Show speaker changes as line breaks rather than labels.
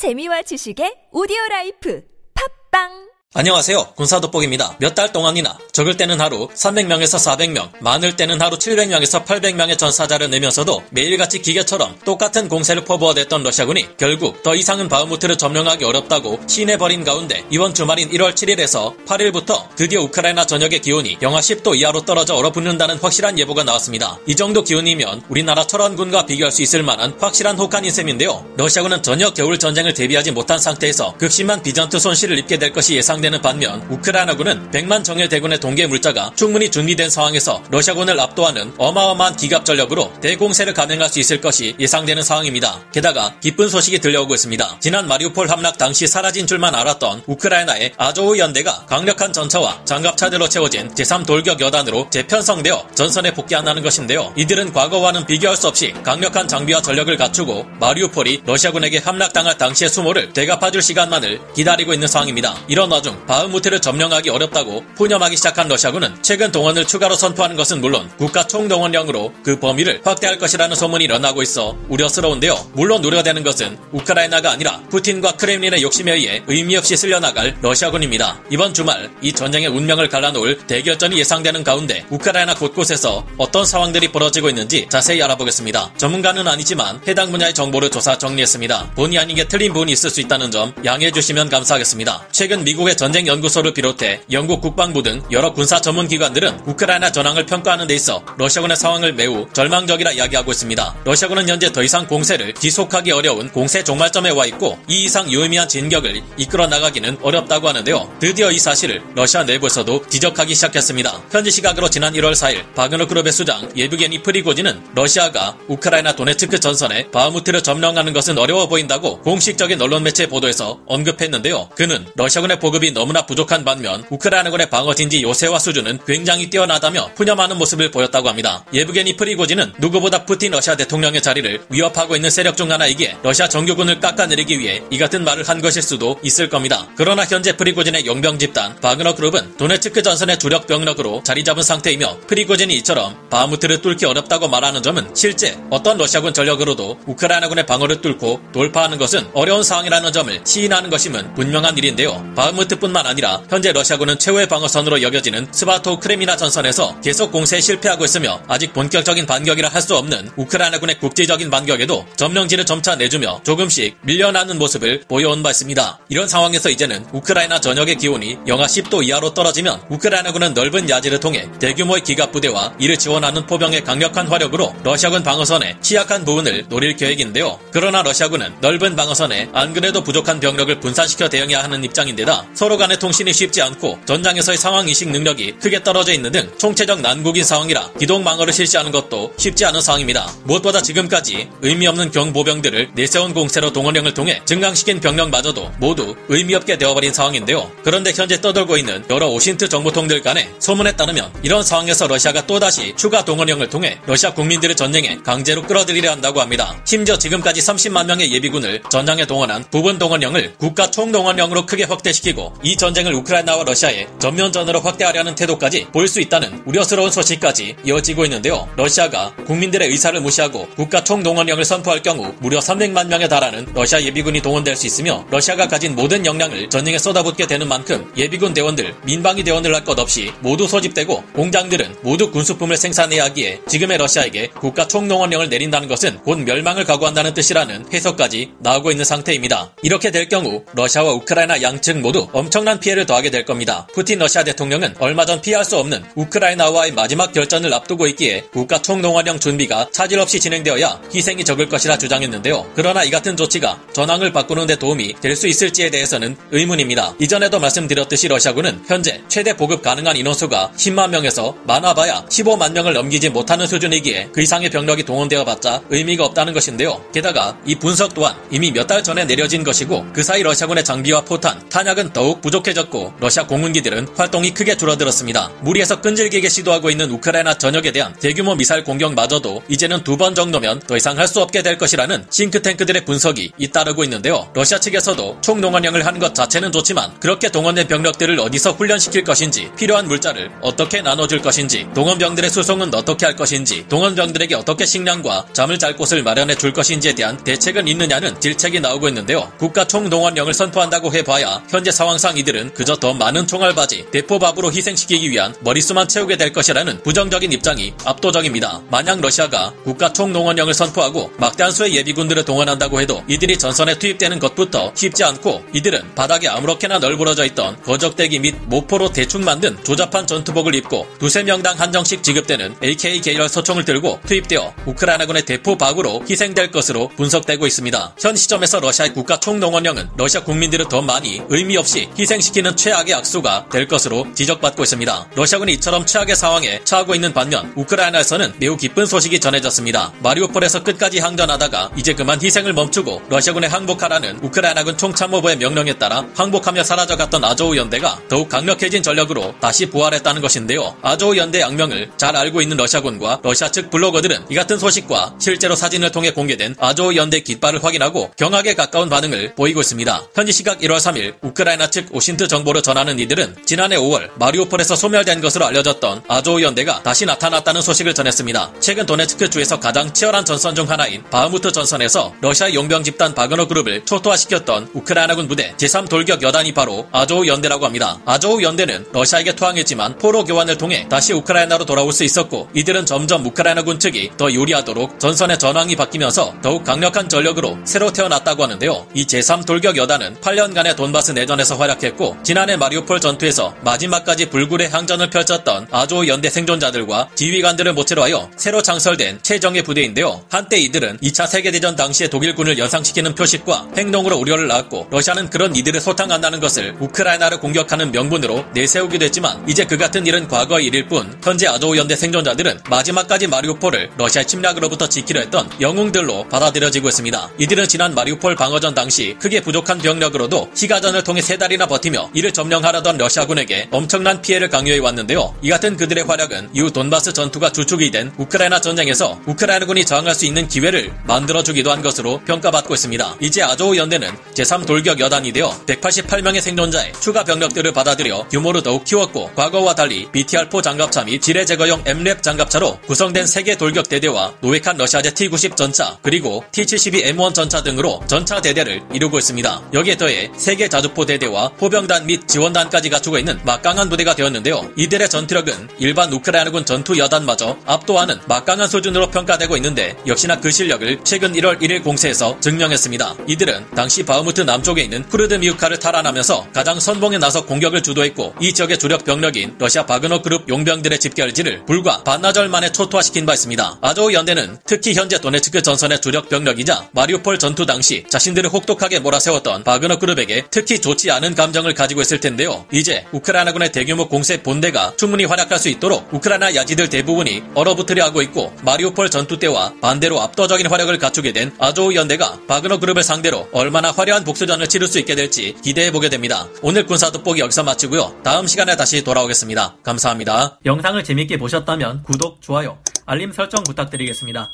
재미와 지식의 오디오 라이프. 팟빵
안녕하세요. 군사돋보기입니다. 몇 달 동안이나 적을 때는 하루 300명에서 400명, 많을 때는 하루 700명에서 800명의 전사자를 내면서도 매일같이 기계처럼 똑같은 공세를 퍼부어댔던 러시아군이 결국 더 이상은 바흐무트를 점령하기 어렵다고 시인해버린 가운데 이번 주말인 1월 7일에서 8일부터 드디어 우크라이나 전역의 기온이 영하 10도 이하로 떨어져 얼어붙는다는 확실한 예보가 나왔습니다. 이 정도 기온이면 우리나라 철원군과 비교할 수 있을 만한 확실한 혹한인 셈인데요. 러시아군은 전혀 겨울 전쟁을 대비하지 못한 상태에서 극심한 비전투 손실을 입게 될 것이 예상 예상되는 반면 우크라이나군은 100만 정예 대군의 동계 물자가 충분히 준비된 상황에서 러시아군을 압도하는 어마어마한 기갑 전력으로 대공세를 감행할 수 있을 것이 예상되는 상황입니다. 게다가 기쁜 소식이 들려오고 있습니다. 지난 마리우폴 함락 당시 사라진 줄만 알았던 우크라이나의 아조우 연대가 강력한 전차와 장갑차들로 채워진 제3 돌격 여단으로 재편성되어 전선에 복귀한다는 것인데요. 이들은 과거와는 비교할 수 없이 강력한 장비와 전력을 갖추고 마리우폴이 러시아군에게 함락당할 당시의 수모를 되갚아줄 시간만을 기다리고 있는 상황입니다. 이런 와중 중 바흐 무트를 점령하기 어렵다고 푸념하기 시작한 러시아군은 최근 동원을 추가로 선포하는 것은 물론 국가 총동원령으로 그 범위를 확대할 것이라는 소문이 일어나고 있어 우려스러운데요. 물론 우려되는 것은 우크라이나가 아니라 푸틴과 크렘린의 욕심에 의해 의미 없이 쓸려나갈 러시아군입니다. 이번 주말 이 전쟁의 운명을 갈라놓을 대결전이 예상되는 가운데 우크라이나 곳곳에서 어떤 상황들이 벌어지고 있는지 자세히 알아보겠습니다. 전문가는 아니지만 해당 분야의 정보를 조사 정리했습니다. 본의 아니게 틀린 부분이 있을 수 있다는 점 양해해 주시면 감사하겠습니다. 최근 미국의 전쟁연구소를 비롯해 영국 국방부 등 여러 군사 전문 기관들은 우크라이나 전황을 평가하는 데 있어 러시아군의 상황을 매우 절망적이라 이야기하고 있습니다. 러시아군은 현재 더 이상 공세를 지속하기 어려운 공세 종말점에 와 있고 이 이상 유의미한 진격을 이끌어 나가기는 어렵다고 하는데요. 드디어 이 사실을 러시아 내부에서도 지적하기 시작했습니다. 현지 시각으로 지난 1월 4일 바그너 그룹의 수장 예브게니 프리고지는 러시아가 우크라이나 도네츠크 전선에 바흐무트를 점령하는 것은 어려워 보인다고 공식적인 언론 매체 보도에서 언급했는데요. 그는 러시아군의 보급이 너무나 부족한 반면 우크라이나군의 방어 진지 요새화 수준은 굉장히 뛰어나다며 푸념하는 모습을 보였다고 합니다. 예브게니 프리고진은 누구보다 푸틴 러시아 대통령의 자리를 위협하고 있는 세력 중 하나이기에 러시아 정규군을 깎아내리기 위해 이 같은 말을 한 것일 수도 있을 겁니다. 그러나 현재 프리고진의 용병 집단 바그너 그룹은 도네츠크 전선의 주력 병력으로 자리 잡은 상태이며 프리고진이 이처럼 바무트를 뚫기 어렵다고 말하는 점은 실제 어떤 러시아군 전력으로도 우크라이나군의 방어를 뚫고 돌파하는 것은 어려운 상황이라는 점을 시인하는 것임은 분명한 일인데요. 바흐무트 뿐만 아니라 현재 러시아군은 최후의 방어선으로 여겨지는 스바토 크레미나 전선에서 계속 공세에 실패하고 있으며 아직 본격적인 반격이라 할 수 없는 우크라이나군의 국제적인 반격에도 점령지를 점차 내주며 조금씩 밀려나는 모습을 보여온 바 있습니다. 이런 상황에서 이제는 우크라이나 전역의 기온이 영하 10도 이하로 떨어지면 우크라이나군은 넓은 야지를 통해 대규모의 기갑 부대와 이를 지원하는 포병의 강력한 화력으로 러시아군 방어선의 취약한 부분을 노릴 계획인데요. 그러나 러시아군은 넓은 방어선에 안 그래도 부족한 병력을 분산시켜 대응해야 하는 입장인데다 서로 간의 통신이 쉽지 않고 전장에서의 상황 인식 능력이 크게 떨어져 있는 등 총체적 난국인 상황이라 기동 방어를 실시하는 것도 쉽지 않은 상황입니다. 무엇보다 지금까지 의미 없는 경보병들을 내세운 공세로 동원령을 통해 증강시킨 병력마저도 모두 의미 없게 되어버린 상황인데요. 그런데 현재 떠돌고 있는 여러 오신트 정보통들 간의 소문에 따르면 이런 상황에서 러시아가 또다시 추가 동원령을 통해 러시아 국민들을 전쟁에 강제로 끌어들이려 한다고 합니다. 심지어 지금까지 30만 명의 예비군을 전장에 동원한 부분 동원령을 국가 총동원령으로 크게 확대시키고 이 전쟁을 우크라이나와 러시아의 전면전으로 확대하려는 태도까지 보일 수 있다는 우려스러운 소식까지 이어지고 있는데요. 러시아가 국민들의 의사를 무시하고 국가 총동원령을 선포할 경우 무려 300만 명에 달하는 러시아 예비군이 동원될 수 있으며 러시아가 가진 모든 역량을 전쟁에 쏟아붓게 되는 만큼 예비군 대원들, 민방위 대원들 할 것 없이 모두 소집되고 공장들은 모두 군수품을 생산해야 하기에 지금의 러시아에게 국가 총동원령을 내린다는 것은 곧 멸망을 각오한다는 뜻이라는 해석까지 나오고 있는 상태입니다. 이렇게 될 경우 러시아와 우크라이나 양측 모두 엄청난 피해를 더하게 될 겁니다. 푸틴 러시아 대통령은 얼마 전 피할 수 없는 우크라이나와의 마지막 결전을 앞두고 있기에 국가 총동원령 준비가 차질 없이 진행되어야 희생이 적을 것이라 주장했는데요. 그러나 이 같은 조치가 전황을 바꾸는 데 도움이 될 수 있을지에 대해서는 의문입니다. 이전에도 말씀드렸듯이 러시아군은 현재 최대 보급 가능한 인원수가 10만 명에서 많아봐야 15만 명을 넘기지 못하는 수준이기에 그 이상의 병력이 동원되어 봤자 의미가 없다는 것인데요. 게다가 이 분석 또한 이미 몇 달 전에 내려진 것이고 그 사이 러시아군의 장비와 포탄, 탄약은 더욱 더욱 부족해졌고 러시아 공군기들은 활동이 크게 줄어들었습니다. 무리해서 끈질기게 시도하고 있는 우크라이나 전역에 대한 대규모 미사일 공격마저도 이제는 두 번 정도면 더 이상 할 수 없게 될 것이라는 싱크탱크들의 분석이 잇따르고 있는데요. 러시아 측에서도 총동원령을 하는 것 자체는 좋지만 그렇게 동원된 병력들을 어디서 훈련시킬 것인지 필요한 물자를 어떻게 나눠줄 것인지 동원병들의 수송은 어떻게 할 것인지 동원병들에게 어떻게 식량과 잠을 잘 곳을 마련해 줄 것인지에 대한 대책은 있느냐는 질책이 나오고 있는데요. 국가 총동원령을 선포한다고 해봐야 현재 상황 상 이들은 그저 더 많은 총알바지, 대포밥으로 희생시키기 위한 머릿수만 채우게 될 것이라는 부정적인 입장이 압도적입니다. 만약 러시아가 국가 총동원령을 선포하고 막대한 수의 예비군들을 동원한다고 해도 이들이 전선에 투입되는 것부터 쉽지 않고 이들은 바닥에 아무렇게나 널브러져 있던 거적대기 및 모포로 대충 만든 조잡한 전투복을 입고 두세 명당 한정씩 지급되는 AK 계열 소총을 들고 투입되어 우크라이나군의 대포박으로 희생될 것으로 분석되고 있습니다. 현 시점에서 러시아의 국가 총동원령은 러시아 국민들을 더 많이 의미 없이 희생시키는 최악의 악수가 될 것으로 지적받고 있습니다. 러시아군이 이처럼 최악의 상황에 처하고 있는 반면 우크라이나에서는 매우 기쁜 소식이 전해졌습니다. 마리오폴에서 끝까지 항전하다가 이제 그만 희생을 멈추고 러시아군에 항복하라는 우크라이나군 총참모부의 명령에 따라 항복하며 사라져갔던 아조우 연대가 더욱 강력해진 전력으로 다시 부활했다는 것인데요. 아조우 연대 양명을 잘 알고 있는 러시아군과 러시아 측 블로거들은 이 같은 소식과 실제로 사진을 통해 공개된 아조우 연대 깃발을 확인하고 경악에 가까운 반응을 보이고 있습니다. 현지 시각 1월 3일 우크라이나 측 OSINT 정보를 전하는 이들은 지난해 5월 마리오폴에서 소멸된 것으로 알려졌던 아조우 연대가 다시 나타났다는 소식을 전했습니다. 최근 도네츠크 주에서 가장 치열한 전선 중 하나인 바흐무트 전선에서 러시아 용병 집단 바그너 그룹을 초토화시켰던 우크라이나군 부대 제3 돌격 여단이 바로 아조우 연대라고 합니다. 아조우 연대는 러시아에게 투항했지만 포로 교환을 통해 다시 우크라이나로 돌아올 수 있었고 이들은 점점 우크라이나군 측이 더 유리하도록 전선의 전황이 바뀌면서 더욱 강력한 전력으로 새로 태어났다고 하는데요. 이 제3 돌격 여단은 8년간의 돈바스 내전에서 활약 했고 지난해 마리오폴 전투에서 마지막까지 불굴의 항전을 펼쳤던 아조우 연대 생존자들과 지휘관들을 모체로 하여 새로 창설된 최정예 부대인데요. 한때 이들은 2차 세계대전 당시의 독일군을 연상시키는 표식과 행동으로 우려를 낳았고 러시아는 그런 이들을 소탕한다는 것을 우크라이나를 공격하는 명분으로 내세우기도 했지만 이제 그 같은 일은 과거의 일일 뿐 현재 아조우 연대 생존자들은 마지막까지 마리오폴을 러시아 침략으로부터 지키려 했던 영웅들로 받아들여지고 있습니다. 이들은 지난 마리오폴 방어전 당시 크게 부족한 병력으로도 시가전을 통해 세 달이나 버티며 이를 점령하려던 러시아군에게 엄청난 피해를 강요해 왔는데요. 이 같은 그들의 활약은 이후 돈바스 전투가 주축이 된 우크라이나 전쟁에서 우크라이나군이 저항할 수 있는 기회를 만들어주기도 한 것으로 평가받고 있습니다. 이제 아조우 연대는 제3 돌격 여단이 되어 188명의 생존자의 추가 병력들을 받아들여 규모를 더욱 키웠고 과거와 달리 BTR-4 장갑차 및 지뢰 제거용 MRAP 장갑차로 구성된 세 개 돌격 대대와 노획한 러시아제 T-90 전차 그리고 T-72 M1 전차 등으로 전차 대대를 이루고 있습니다. 여기에 더해 세 개 자주포 대대와 포병단 및 지원단까지 갖추고 있는 막강한 부대가 되었는데요. 이들의 전투력은 일반 우크라이나군 전투 여단마저 압도하는 막강한 수준으로 평가되고 있는데 역시나 그 실력을 최근 1월 1일 공세에서 증명했습니다. 이들은 당시 바흐무트 남쪽에 있는 쿠르드 미우카를 탈환하면서 가장 선봉에 나서 공격을 주도했고 이 지역의 주력 병력인 러시아 바그너 그룹 용병들의 집결지를 불과 반나절 만에 초토화시킨 바 있습니다. 아조우 연대는 특히 현재 도네츠크 전선의 주력 병력이자 마리오폴 전투 당시 자신들을 혹독하게 몰아세웠던 바그너 그룹에게 특히 좋지 않은 감정을 가지고 있을 텐데요. 이제 우크라이나군의 대규모 공세 본대가 충분히 활약할 수 있도록 우크라이나 야지들 대부분이 얼어붙으려 하고 있고 마리오폴 전투 때와 반대로 압도적인 활약을 갖추게 된 아조우 연대가 바그너 그룹을 상대로 얼마나 화려한 복수전을 치를 수 있게 될지 기대해 보게 됩니다. 오늘 군사 돋보기 여기서 마치고요. 다음 시간에 다시 돌아오겠습니다. 감사합니다.
영상을 재밌게 보셨다면 구독, 좋아요, 알림 설정 부탁드리겠습니다.